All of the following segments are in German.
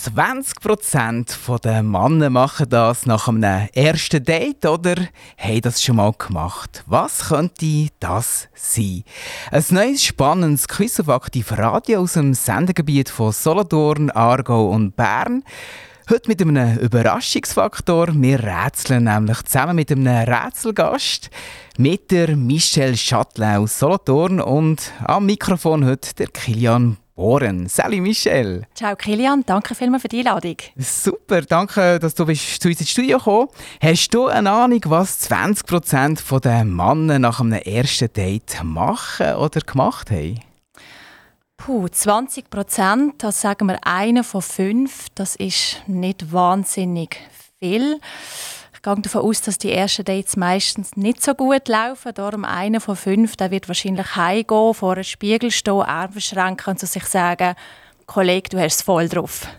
20% der Männer machen das nach einem ersten Date oder haben das schon mal gemacht. Was könnte das sein? Ein neues spannendes Quiz auf Aktiv Radio aus dem Sendegebiet von Solothurn, Aargau und Bern. Heute mit einem Überraschungsfaktor. Wir rätseln nämlich zusammen mit einem Rätselgast, mit der Michelle Schattler aus Solothurn und am Mikrofon heute der Kilian Ohren. Salut Michelle. Ciao Kilian, danke vielmals für die Einladung. Super, danke, dass du bist zu uns ins Studio gekommen Hast du eine Ahnung, was 20% der Männer nach einem ersten Date machen oder gemacht haben? Puh, 20% das sagen wir einer von fünf, das ist nicht wahnsinnig viel. Gehe davon aus, dass die ersten Dates meistens nicht so gut laufen. Darum einer von fünf, der wird wahrscheinlich heimgehen, vor einem Spiegel stehen, Arme verschränken und zu sich sagen, Kollege, du hast es voll drauf.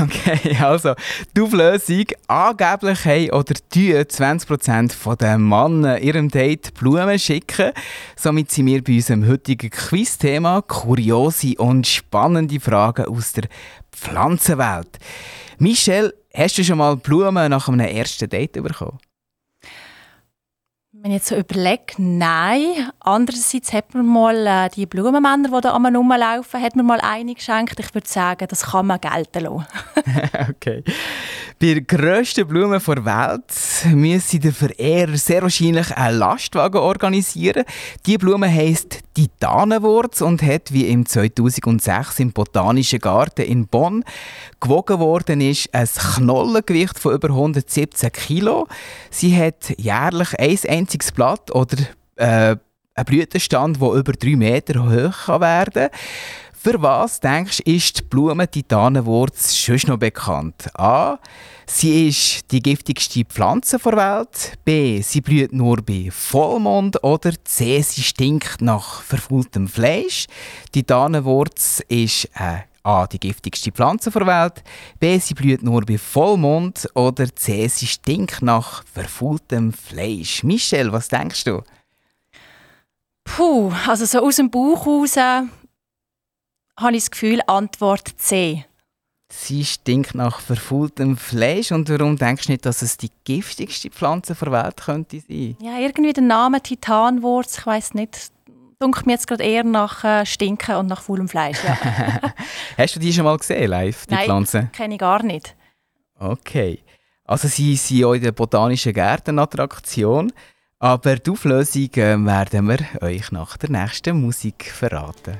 Okay, also die Auflösung. Angeblich haben oder tun 20% der Männer ihrem Date Blumen schicken. Somit sind wir bei unserem heutigen Quiz-Thema kuriose und spannende Fragen aus der Pflanzenwelt. Michelle, Hast du schon mal Blumen nach einem ersten Date bekommen? Wenn ich jetzt so überlege, nein. Andererseits hat man mal äh, die Blumenmänner, die da rumlaufen, hat man mal eine geschenkt. Ich würde sagen, das kann man gelten lassen. okay. Bei der grössten Blume der Welt müssen der Verehrer sehr wahrscheinlich einen Lastwagen organisieren. Die Blume heisst Titanenwurz und hat wie im 2006 im Botanischen Garten in Bonn gewogen worden ist ein Knollengewicht von über 117 Kilo. Sie hat jährlich ein einziges Blatt oder äh, einen Blütenstand, der über 3 Meter hoch werden kann. Für was, denkst du, ist die Blumen-Titanenwurz schon noch bekannt? A. Sie ist die giftigste Pflanze der Welt. B. Sie blüht nur bei Vollmond. Oder C. Sie stinkt nach verfaultem Fleisch. Titanenwurz ist äh, A. Die giftigste Pflanze der Welt. B. Sie blüht nur bei Vollmond. Oder C. Sie stinkt nach verfaultem Fleisch. Michelle, was denkst du? Puh, also so aus dem Bauch raus habe ich das Gefühl, Antwort C. Sie stinkt nach verfaultem Fleisch. Und warum denkst du nicht, dass es die giftigste Pflanze der Welt könnte sein? Ja, irgendwie der Name Titanwurz, ich weiß nicht. Dunkelt mir jetzt gerade eher nach äh, Stinken und nach faulem Fleisch. Ja. Hast du die schon mal gesehen, live, die Nein, Pflanze? kenne ich gar nicht. Okay. Also sie sind auch in der Botanischen Gärten Attraktion. Aber die Auflösung werden wir euch nach der nächsten Musik verraten.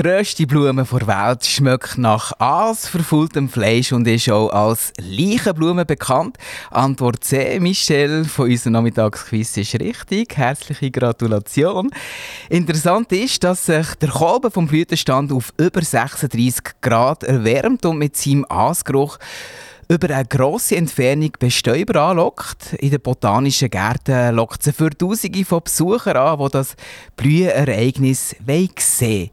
Grösste Blume der Welt schmeckt nach Aas, verfaultem Fleisch und ist auch als Leichenblume bekannt. Antwort C, Michelle von unserem Nachmittagsquiz ist richtig. Herzliche Gratulation. Interessant ist, dass sich der Kolben vom Blütenstand auf über 36 Grad erwärmt und mit seinem Aasgeruch über eine grosse Entfernung Bestäuber anlockt. In den botanischen Gärten lockt sie für Tausende von Besuchern an, die das Blühenereignis sehen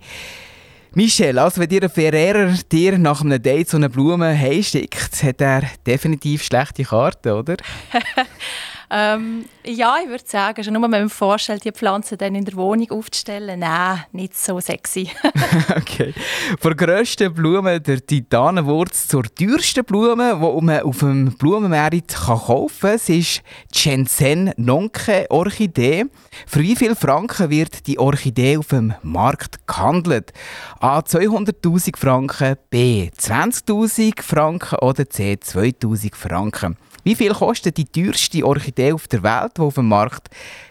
Michel, also wenn dir ein Verehrer dir nach einem Date so eine Blume heimschickt, hat er definitiv schlechte Karten, oder? Ähm, ja, ich würde sagen, schon nur wenn man sich vorstellt, die Pflanzen dann in der Wohnung aufzustellen, nein, nicht so sexy. okay. Von der grössten Blume, der Titanenwurz, zur teuersten Blume, die man auf dem Blumenmarkt kaufen kann. Es ist die Shenzhen Nonke Orchidee. Für wie viel Franken wird die Orchidee auf dem Markt gehandelt? A. 200.000 Franken, B. 20.000 Franken oder C. 2.000 Franken. Wie viel kostet die teuerste Orchidee auf der Welt, die auf dem Markt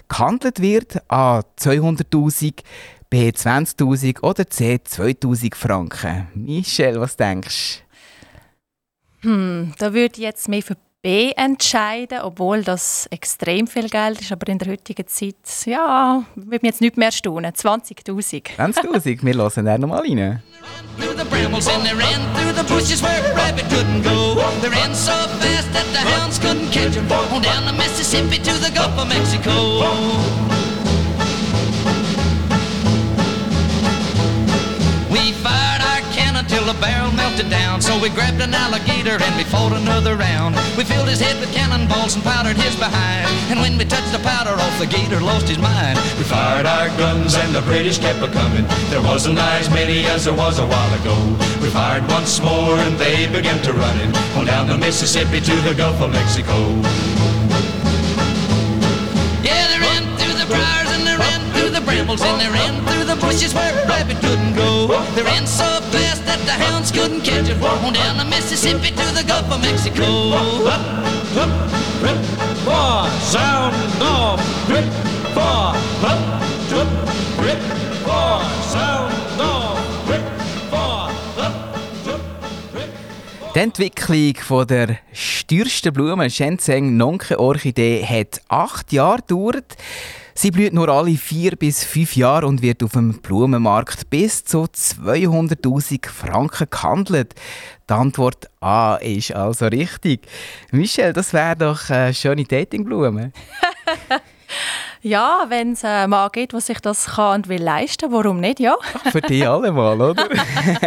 gehandelt wird? A. 200.000, B. 20.000 oder C. 2.000 Franken? Michelle, was denkst du? Hm, da würde ich jetzt mehr für B entscheiden, obwohl das extrem viel Geld ist, aber in der heutigen Zeit, ja, würde mich jetzt nicht mehr staunen. 20'000. 20'000? Wir hören da nochmal rein. Through the brambles and they ran through the bushes where a rabbit couldn't go. They ran so fast that the hounds couldn't catch them. On down the Mississippi to the Gulf of Mexico. We fired till the barrel melted down. So we grabbed an alligator and we fought another round. We filled his head with cannonballs and powdered his behind. And when we touched the powder off, the gator lost his mind. We fired our guns and the British kept a coming. There wasn't as many as there was a while ago. We fired once more and they began to running on down the Mississippi to the Gulf of Mexico. Yeah, they ran through the briars and they ran through the brambles and they ran through the bushes where rabbit couldn't go. They ran so fast that the hounds couldn't catch it. On down the Mississippi to the Gulf of Mexico. Up, up, rip, four, sound off, rip, four, up, up, rip, four, sound Die Entwicklung von der stürsten Blume Shenzhen Nonke Orchidee hat acht Jahre gedauert. Sie blüht nur alle vier bis fünf Jahre und wird auf dem Blumenmarkt bis zu 200.000 Franken gehandelt. Die Antwort A ist also richtig. Michelle, das wäre doch eine schöne Datingblume. Ja, wenn es einen Mann gibt, der sich das kann und will leisten, warum nicht, ja? Ach, für die alle mal, oder?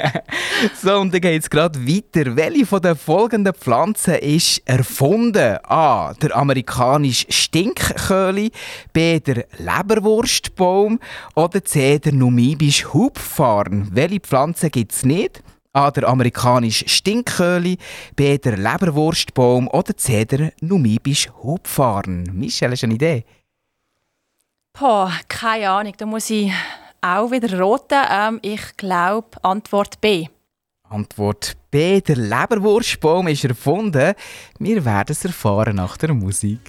so, und dann geht es gerade weiter. Welche von den folgenden Pflanzen ist erfunden? A. Der amerikanische Stinkköhli, B. der Leberwurstbaum oder C. der numibische Hubfarn. Welche Pflanzen gibt es nicht? A. Der amerikanische Stinkköhli, B. Der Leberwurstbaum oder C. Der numibische Hubfarn. Michelle, hast du eine Idee? Boah, keine Ahnung, da muss ich auch wieder roten. Ähm, ich glaube, Antwort B. Antwort B. Der Leberwurstbaum ist erfunden. Wir werden es erfahren nach der Musik.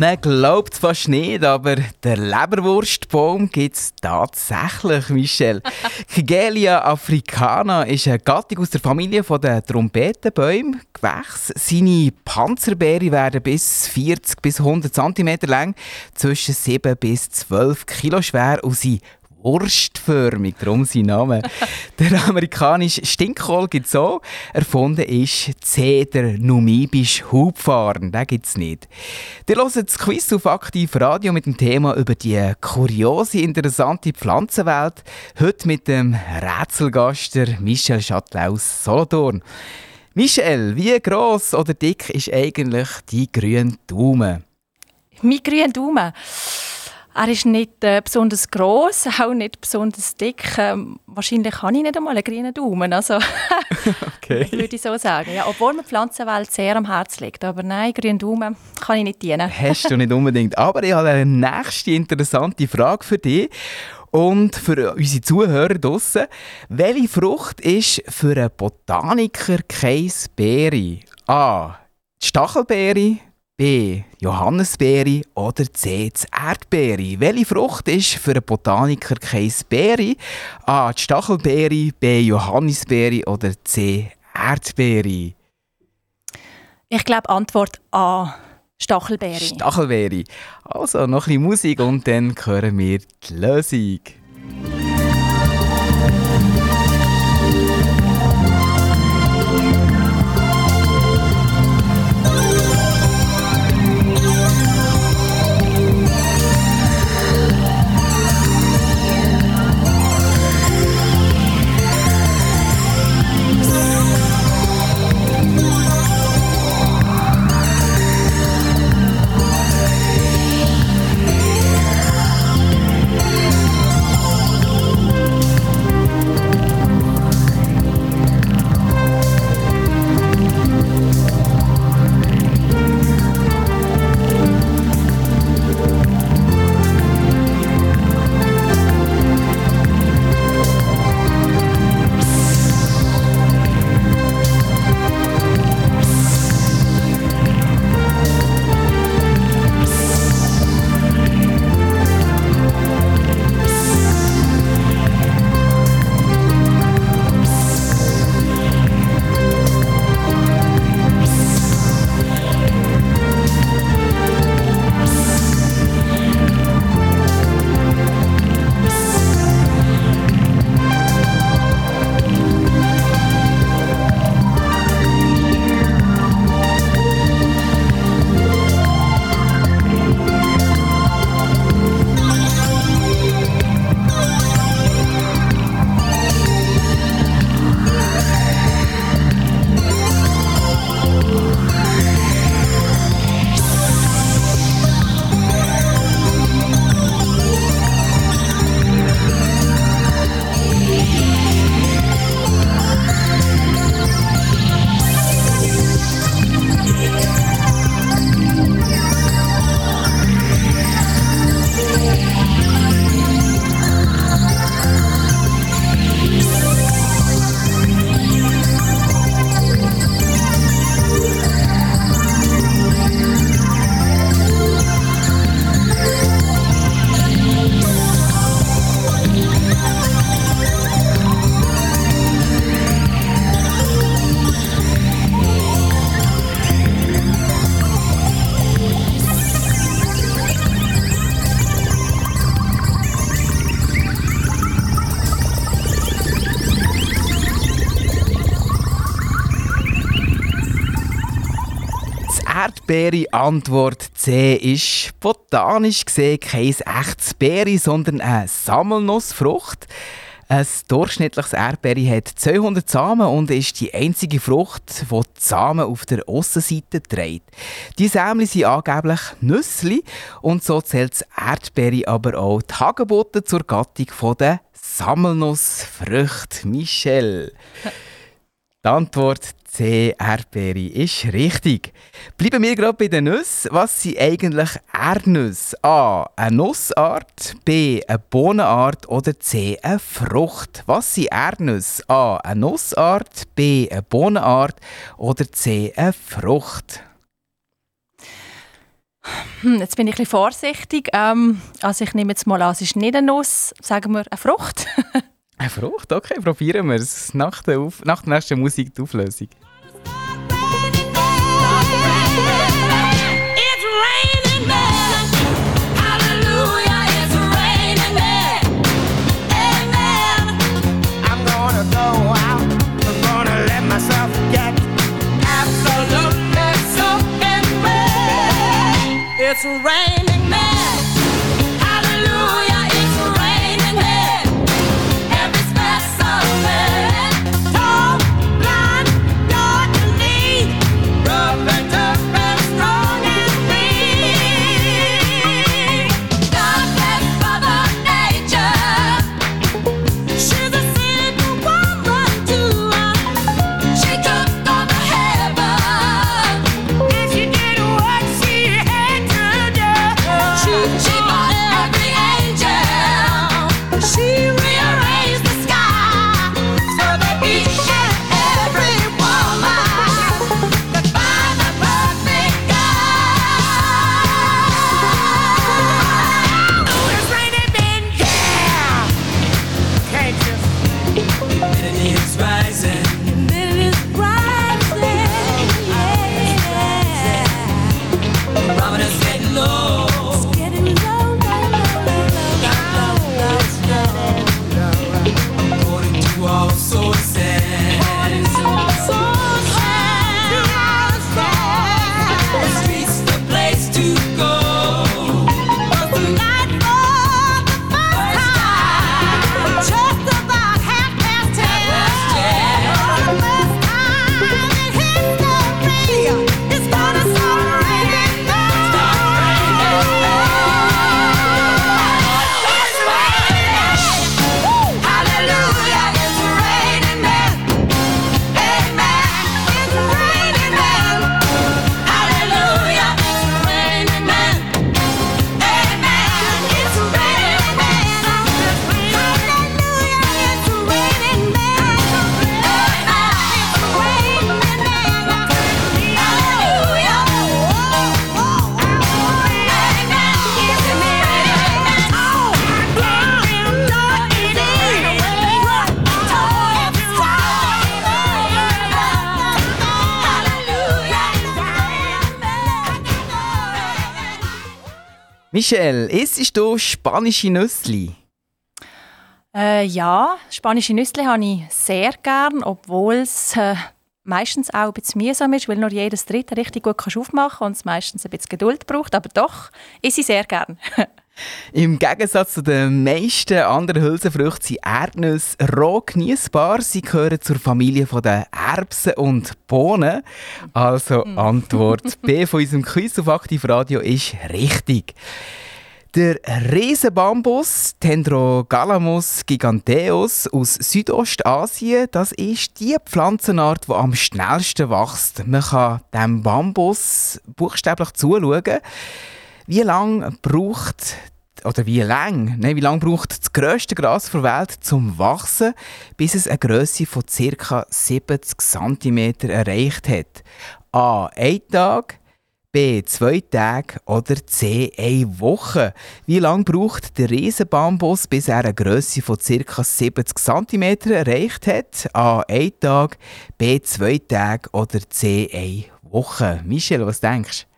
Man glaubt fast nicht, aber der Leberwurstbaum gibt es tatsächlich, Michel. Kigelia africana ist eine Gattung aus der Familie der Trompetenbäume. Gewächs. Seine Panzerbeere werden bis 40 bis 100 cm lang, zwischen 7 bis 12 Kilo schwer und sind wurstförmig, darum sein Name. der amerikanische Stinkkohl gibt es so. Erfunden ist Ceder numibisch Hubfahren. Den gibt es nicht. Ihr hört das Quiz auf Aktiv Radio mit dem Thema über die kuriose, interessante Pflanzenwelt. Heute mit dem Rätselgaster Michel Chattel aus Solothurn. Michel, wie gross oder dick ist eigentlich die grüne Daumen? Mein grüner Daumen? Er ist nicht äh, besonders groß, auch nicht besonders dick. Ähm, wahrscheinlich habe ich nicht einmal einen grünen Daumen. Also, okay. würde ich so sagen. Ja, obwohl mir die Pflanzenwelt sehr am Herzen liegt. Aber nein, grünen Daumen kann ich nicht dienen. Hast du nicht unbedingt. Aber ich habe eine nächste interessante Frage für dich. Und für unsere Zuhörer draussen, welche Frucht ist für einen Botaniker kein Beere? A. Die Stachelbeere, B. Johannisbeere oder C. Erdbeere. Welche Frucht ist für einen Botaniker kein Beere? A. Die Stachelbeere, B. Johannisbeere oder C. Erdbeere? Ich glaube Antwort A. Stachelbeere. Stachelbeere. Also noch ein bisschen Musik und dann hören wir die Lösung. Erdbeere Antwort C ist botanisch gesehen kein echtes Beere, sondern eine Sammelnussfrucht. Ein durchschnittliches Erdbeere hat 200 Samen und ist die einzige Frucht, die die Samen auf der Aussenseite trägt. Die Samen sind angeblich Nüssli und so zählt das Erdbeere aber auch die Hagebutten zur Gattung der Sammelnussfrüchte. Michel. Die Antwort C. Erdbeere ist richtig. Bleiben wir gerade bei den Nüssen. Was sind eigentlich Erdnüsse? A. Eine Nussart, B. Eine Bohnenart oder C. Eine Frucht? Was sind Erdnüsse? A. Eine Nussart, B. Eine Bohnenart oder C. Eine Frucht? Hm, jetzt bin ich ein bisschen vorsichtig. Ähm, also ich nehme jetzt mal an, es ist nicht eine Nuss, sagen wir eine Frucht. eine Frucht? Okay, probieren wir es. Nach der, nach der nächsten Musik die Auflösung. Michelle, isst du spanische Nüssli? Äh, ja, spanische Nüssli habe ich sehr gern, obwohl es äh, meistens auch ein bisschen mühsam ist, weil nur jedes dritte richtig gut aufmachen und es meistens ein bisschen Geduld braucht. Aber doch, esse ich sehr gern. Im Gegensatz zu den meisten anderen Hülsenfrüchten sind Erdnüsse roh genießbar. Sie gehören zur Familie der Erbsen und Bohnen. Also hm. Antwort B von unserem Quiz auf Aktiv Radio ist richtig. Der Riesenbambus Dendrogalamus giganteus aus Südostasien, das ist die Pflanzenart, die am schnellsten wächst. Man kann dem Bambus buchstäblich zuschauen. Wie lange braucht oder wie lang, ne, wie lang braucht das grösste Gras der Welt zum Wachsen, bis es eine Größe von ca. 70 cm erreicht hat? A. Ein Tag, B. Zwei Tage oder C. Eine Woche. Wie lange braucht der Riesenbambus, bis er eine Größe von ca. 70 cm erreicht hat? A. Ein Tag, B. Zwei Tage oder C. Eine Woche. Michelle, was denkst du?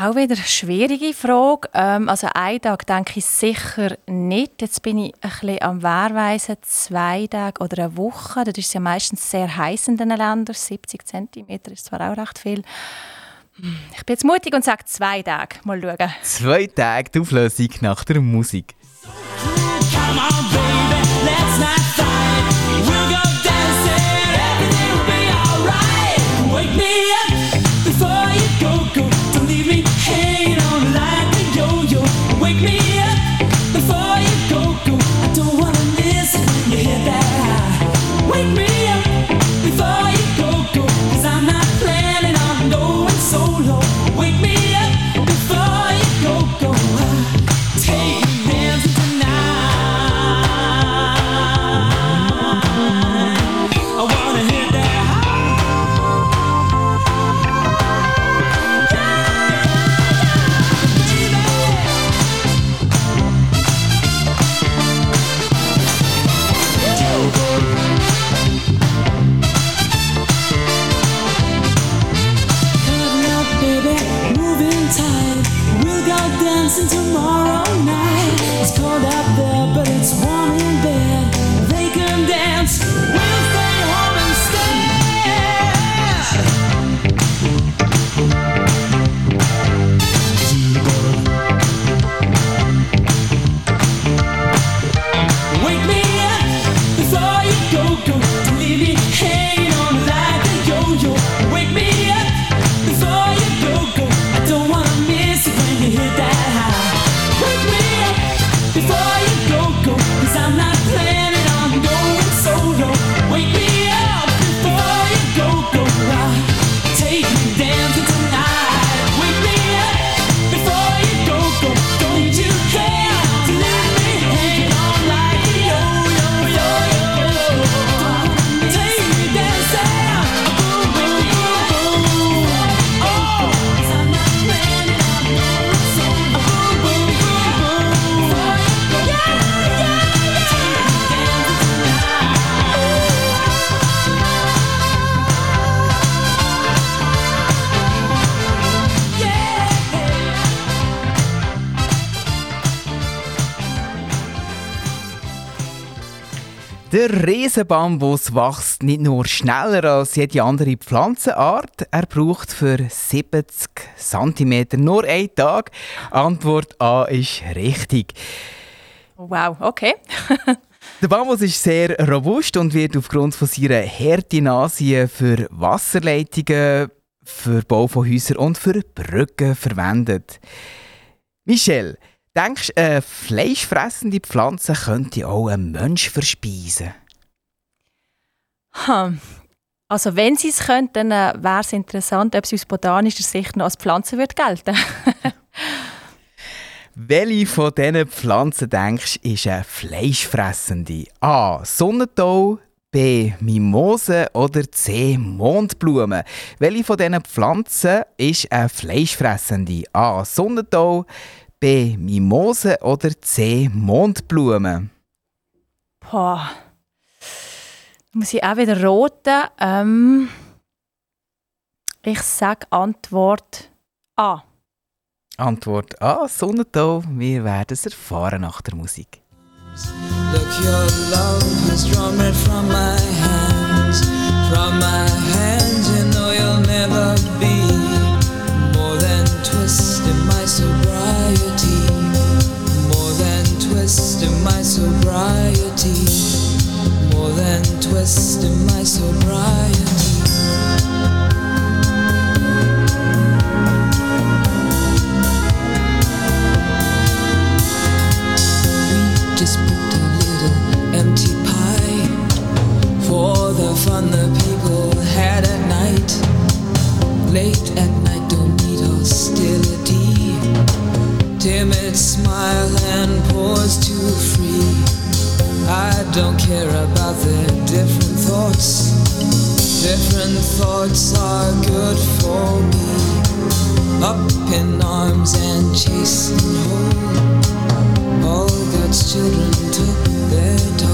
Auch wieder eine schwierige Frage. Ähm, also einen Tag denke ich sicher nicht. Jetzt bin ich ein bisschen am Wehrweisen, zwei Tage oder eine Woche. Das ist ja meistens sehr heiß in diesen Ländern. 70 cm ist zwar auch recht viel. Hm, ich bin jetzt mutig und sage zwei Tage. Mal schauen. Zwei Tage die Auflösung nach der Musik. Come on, baby, let's not. Der Riesenbambus wächst nicht nur schneller als jede andere Pflanzenart, er braucht für 70 cm nur einen Tag. Antwort A ist richtig. Wow, okay. Der Bambus ist sehr robust und wird aufgrund von seiner Härte in Asien für Wasserleitungen, für Bau von Häusern und für Brücken verwendet. Michelle, denkst du, eine fleischfressende Pflanze könnte auch einen Mensch verspeisen? Hm. Also wenn sie es könnten, dann äh, wäre es interessant, ob sie aus botanischer Sicht noch als Pflanze würde gelten Welche von diesen Pflanzen denkst du, ist eine fleischfressende? A. Sonnentau, B. Mimose oder C. Mondblume? Welche von diesen Pflanzen ist eine fleischfressende? A. Sonnentau, B. Mimose oder C. Mondblume? Boah. Muss ich auch wieder roten? Ähm, ich sage Antwort A. Antwort A, Sonnentau. Wir werden es erfahren nach der Musik. Look, your love has drawn red from my hands, from my hands. Sobriety, more than twist in my sobriety. We just put a little empty pie for the fun the people had at night. Late at night, don't need hostility. Timid smile and pause too free. I don't care about their different thoughts. Different thoughts are good for me. Up in arms and chasing home. All God's children took their toll.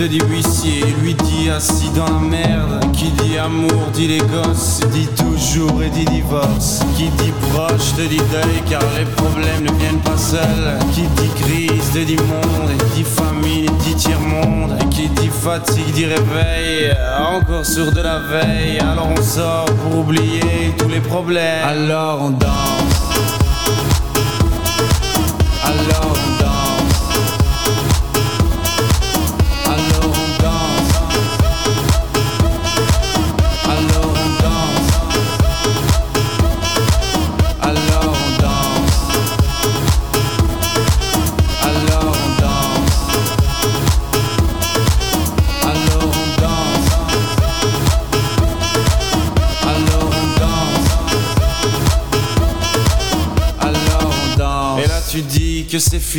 Te dit huissier. Lui dit assis dans la merde. Qui dit amour dit les gosses. Dit toujours et dit divorce. Qui dit proche te dit deuil car les problèmes ne viennent pas seuls. Qui dit crise te dit monde. Et dit famille dit tiers-monde. Et qui dit fatigue dit réveil. Encore sur de la veille. Alors on sort pour oublier tous les problèmes. Alors on danse.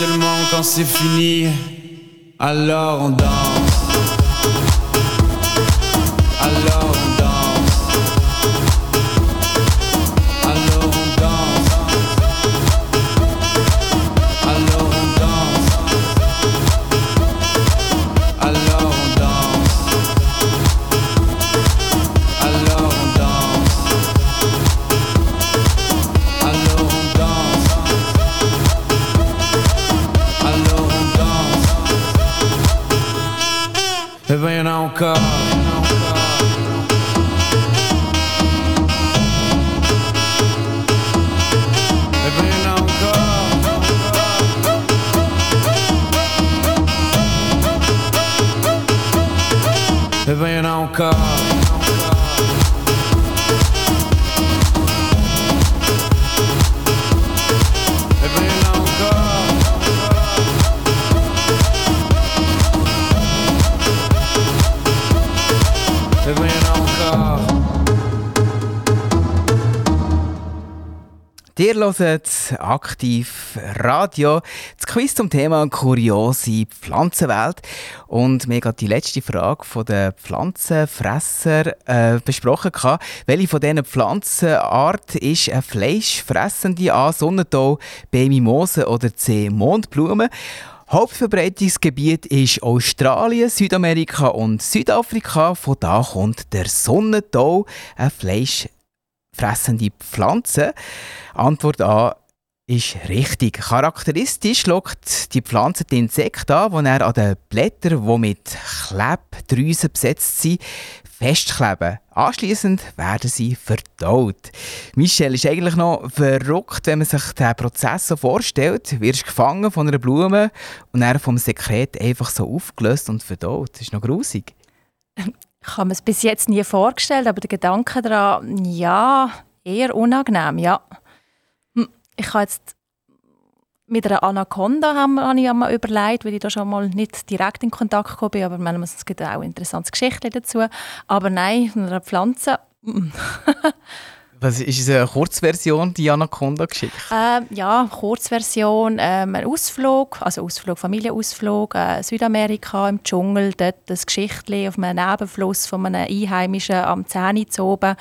seulement quand c'est fini, alors on danse. Ihr hört aktiv Radio. Das Quiz zum Thema kuriose Pflanzenwelt. Und mir hat die letzte Frage von den Pflanzenfresser äh, besprochen. gehabt. Welche von diesen Pflanzenart ist eine fleischfressende A. Sonnentau, B. Mimose oder C. Mondblume? Hauptverbreitungsgebiet ist Australien, Südamerika und Südafrika. Von da kommt der Sonnentau, eine fleischfressende Pflanze. Antwort A ist richtig. Charakteristisch lockt die Pflanze die Insekten an, die er an den Blättern, die mit Klebdrüsen besetzt sind, festkleben. Anschließend werden sie verdaut. Michelle ist eigentlich noch verrückt, wenn man sich den Prozess so vorstellt. Du wirst gefangen von einer Blume und dann vom Sekret einfach so aufgelöst und verdaut. Das ist noch grusig. Ich habe mir es bis jetzt nie vorgestellt, aber der Gedanke daran, ja, eher unangenehm, ja. Hm, Ich habe jetzt mit einer Anaconda habe ich einmal überlegt, weil ich da schon mal nicht direkt in Kontakt gekommen bin, aber meine, es gibt auch interessante Geschichten dazu. Aber nein, einer Pflanze, mm. Was ist eine Kurzversion, die Anaconda-Geschichte? Ähm, ja, Kurzversion, ähm, ein Ausflug, also Ausflug, Familienausflug, äh, Südamerika im Dschungel, dort das Geschichtli auf einem Nebenfluss von einem Einheimischen am Zähne zu oben.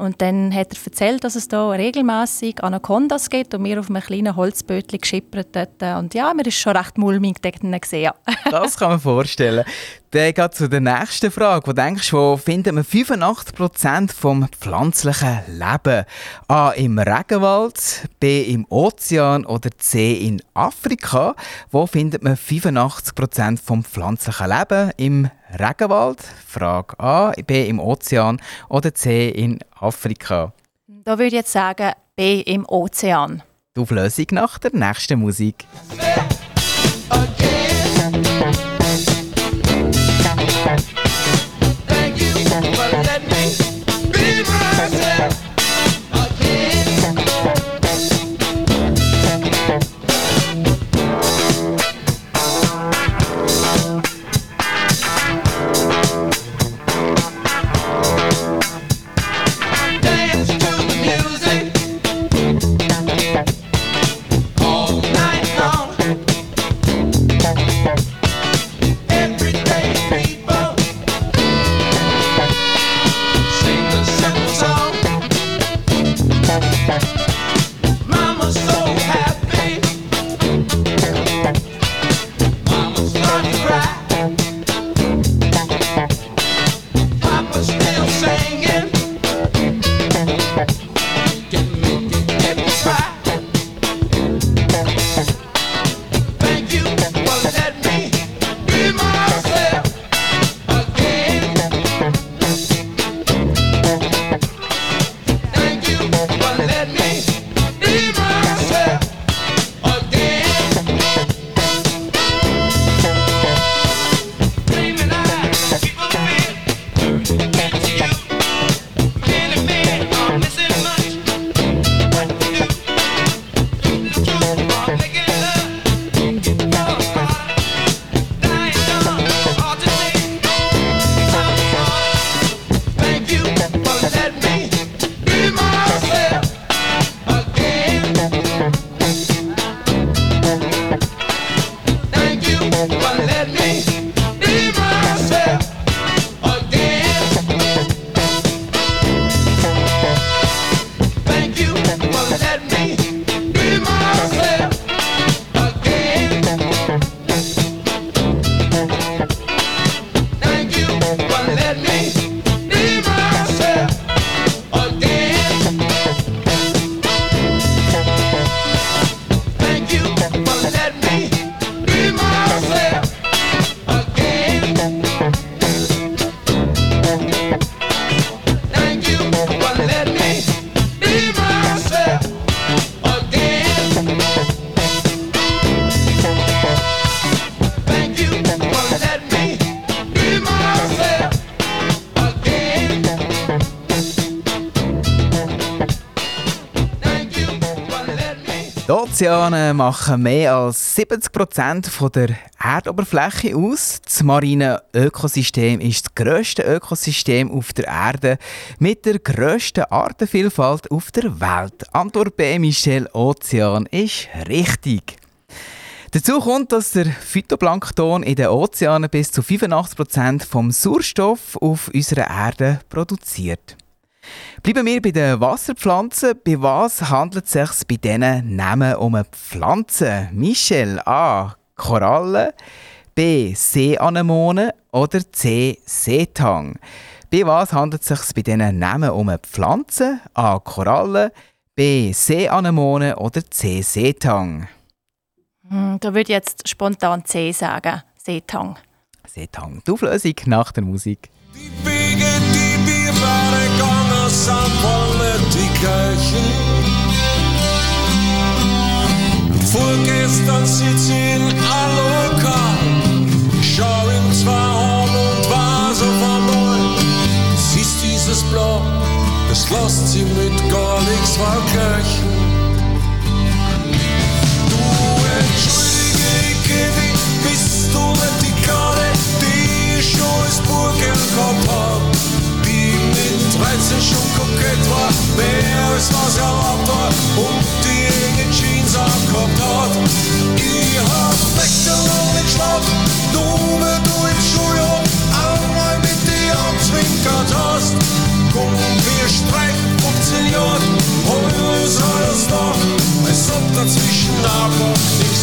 Und dann hat er erzählt, dass es da regelmäßig Anacondas gibt und wir auf einem kleinen Holzbötchen geschippert dort. Und ja, mir ist schon recht mulmig dort gesehen. Ja. Das kann man vorstellen. Dann geht zu der nächsten Frage. Wo denkst du, wo findet man 85% vom pflanzlichen Leben? A. im Regenwald, B. im Ozean oder C. in Afrika? Wo findet man 85% vom pflanzlichen Leben? Im Regenwald? Frage A. B. Im Ozean oder C. in Afrika? Da würde ich jetzt sagen B. im Ozean. Die Auflösung nach der nächsten Musik. Ozeane machen mehr als 70 Prozent der Erdoberfläche aus. Das marine Ökosystem ist das grösste Ökosystem auf der Erde mit der grössten Artenvielfalt auf der Welt. Antwort B, Michel Ozean, ist richtig. Dazu kommt, dass der Phytoplankton in den Ozeanen bis zu 85 Prozent vom Sauerstoff auf unserer Erde produziert. Bleiben wir bei den Wasserpflanzen. Bei was handelt es sich bei diesen Namen um eine Pflanze? Michel A. Korallen, B. Seeanemone oder C. Seetang? Bei was handelt es sich bei diesen Namen um eine Pflanze? A. Korallen, B. Seeanemone oder C. Seetang? Hm, da würde ich jetzt spontan C sagen. Seetang. Seetang. Die Auflösung nach der Musik. Die wir beide Politikerchen. Vorgestern sitz in Lokal, schau ihm zwar und war so verloren. Siehst dieses Blau, das lässt sie mit gar nichts verkirchen. Du entschuldige, ich bist du nicht die Karte, die ich schon als Burgen gehabt hab? 13 schon kokett war, mehr als was erlaubt war und die enge Jeans angehabt hat. Ich hab weggelangt nicht geschlafen, nur wenn du im Schuljahr einmal mit dir anzwinkert hast. Komm, wir streiten 15 Jahre, alles alles noch, als ob dazwischen einfach nichts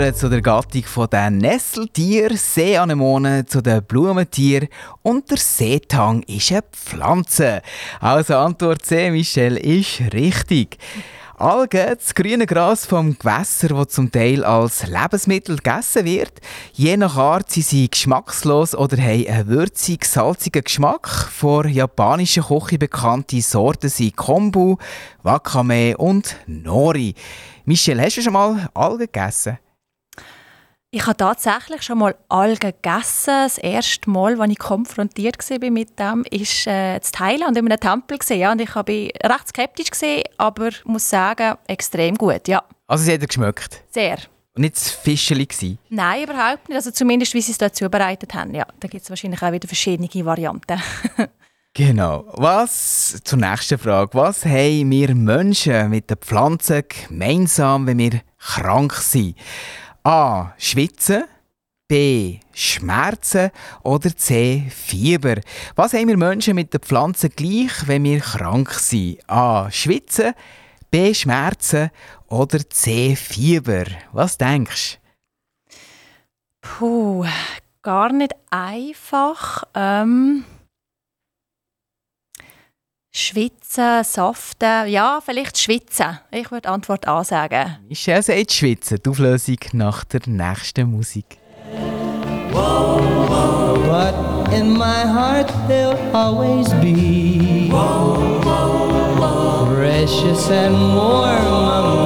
gehören zu der Gattung der Nesseltiere, Seeanemonen zu den Blumentieren und der Seetang ist eine Pflanze. Also Antwort C, Michelle, ist richtig. Algen, das grüne Gras vom Gewässer, das zum Teil als Lebensmittel gegessen wird. Je nach Art sind sie geschmackslos oder haben einen würzig salzigen Geschmack. Vor japanischer Küche bekannte Sorten sind Kombu, Wakame und Nori. Michelle, hast du schon mal Algen gegessen? Ich habe tatsächlich schon mal Algen gegessen. Das erste Mal, als ich konfrontiert war mit dem, war äh, in Thailand in einem Tempel. Ja, und ich war recht skeptisch, gewesen, aber muss sagen, extrem gut. Ja. Also sie hat geschmeckt? Sehr. Und nicht das Fischeli gewesen? Nein, überhaupt nicht. Also zumindest, wie sie es dort zubereitet haben. Ja, da gibt es wahrscheinlich auch wieder verschiedene Varianten. Genau. Was zur nächsten Frage. Was haben wir Menschen mit den Pflanzen gemeinsam, wenn wir krank sind? A. Schwitzen. B. Schmerzen. Oder C. Fieber. Was haben wir Menschen mit den Pflanzen gleich, wenn wir krank sind? A. Schwitzen. B. Schmerzen. Oder C. Fieber. Was denkst du? Puh, gar nicht einfach. Ähm Schwitzen, Saften, ja, vielleicht Schwitzen. Ich würde Antwort A sagen. Michelle sagt Schwitzen. Die Auflösung nach der nächsten Musik. But in my heart there'll always be precious and warm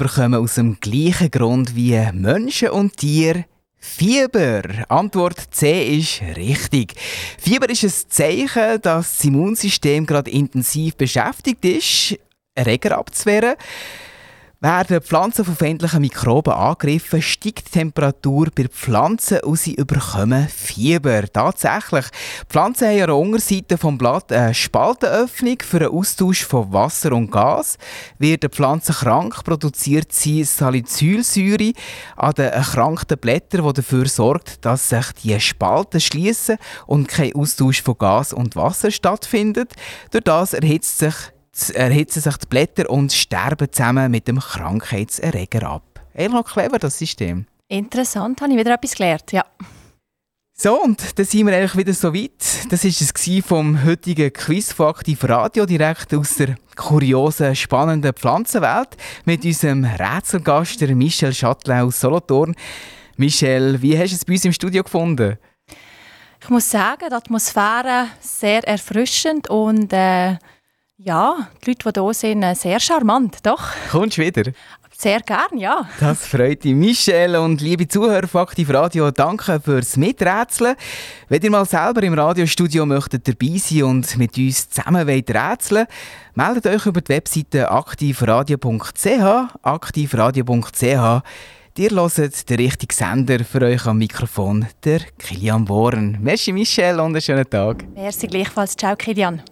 bekommen aus dem gleichen Grund wie Menschen und Tiere Fieber. Antwort C ist richtig. Fieber ist ein Zeichen, dass das Immunsystem gerade intensiv beschäftigt ist, Erreger abzuwehren. Werden Pflanzen von feindlichen Mikroben angegriffen, steigt die Temperatur bei Pflanzen und sie überkommen Fieber. Tatsächlich. Pflanzen haben an der Unterseite des Blatt eine Spaltenöffnung für einen Austausch von Wasser und Gas. Wird eine Pflanze krank, produziert sie Salicylsäure an den erkrankten Blättern, die dafür sorgt, dass sich die Spalten schließen und kein Austausch von Gas und Wasser stattfindet. Durch das erhitzt sich erhitzen sich die Blätter und sterben zusammen mit dem Krankheitserreger ab. Eher noch clever, das System. Interessant, habe ich wieder etwas gelernt. Ja. So, und dann sind wir eigentlich wieder so weit. Das war es vom heutigen Quiz von Aktiv Radio, direkt aus der kuriosen, spannenden Pflanzenwelt mit unserem Rätselgast, Michel Chatelain aus Solothurn. Michel, wie hast du es bei uns im Studio gefunden? Ich muss sagen, die Atmosphäre sehr erfrischend und äh, ja, die Leute, die hier sind, äh, sehr charmant, doch. Kommst du wieder? Sehr gern, ja. Das freut mich. Michel und liebe Zuhörer von Aktiv Radio, danke fürs Miträtseln. Wenn ihr mal selber im Radiostudio möchtet dabei sein und mit uns zusammen wollt rätseln meldet euch über die Webseite aktivradio.ch aktivradio.ch Ihr hört den richtigen Sender für euch am Mikrofon, der Kilian Bohren. Merci Michel und einen schönen Tag. Merci gleichfalls. Ciao, Kilian.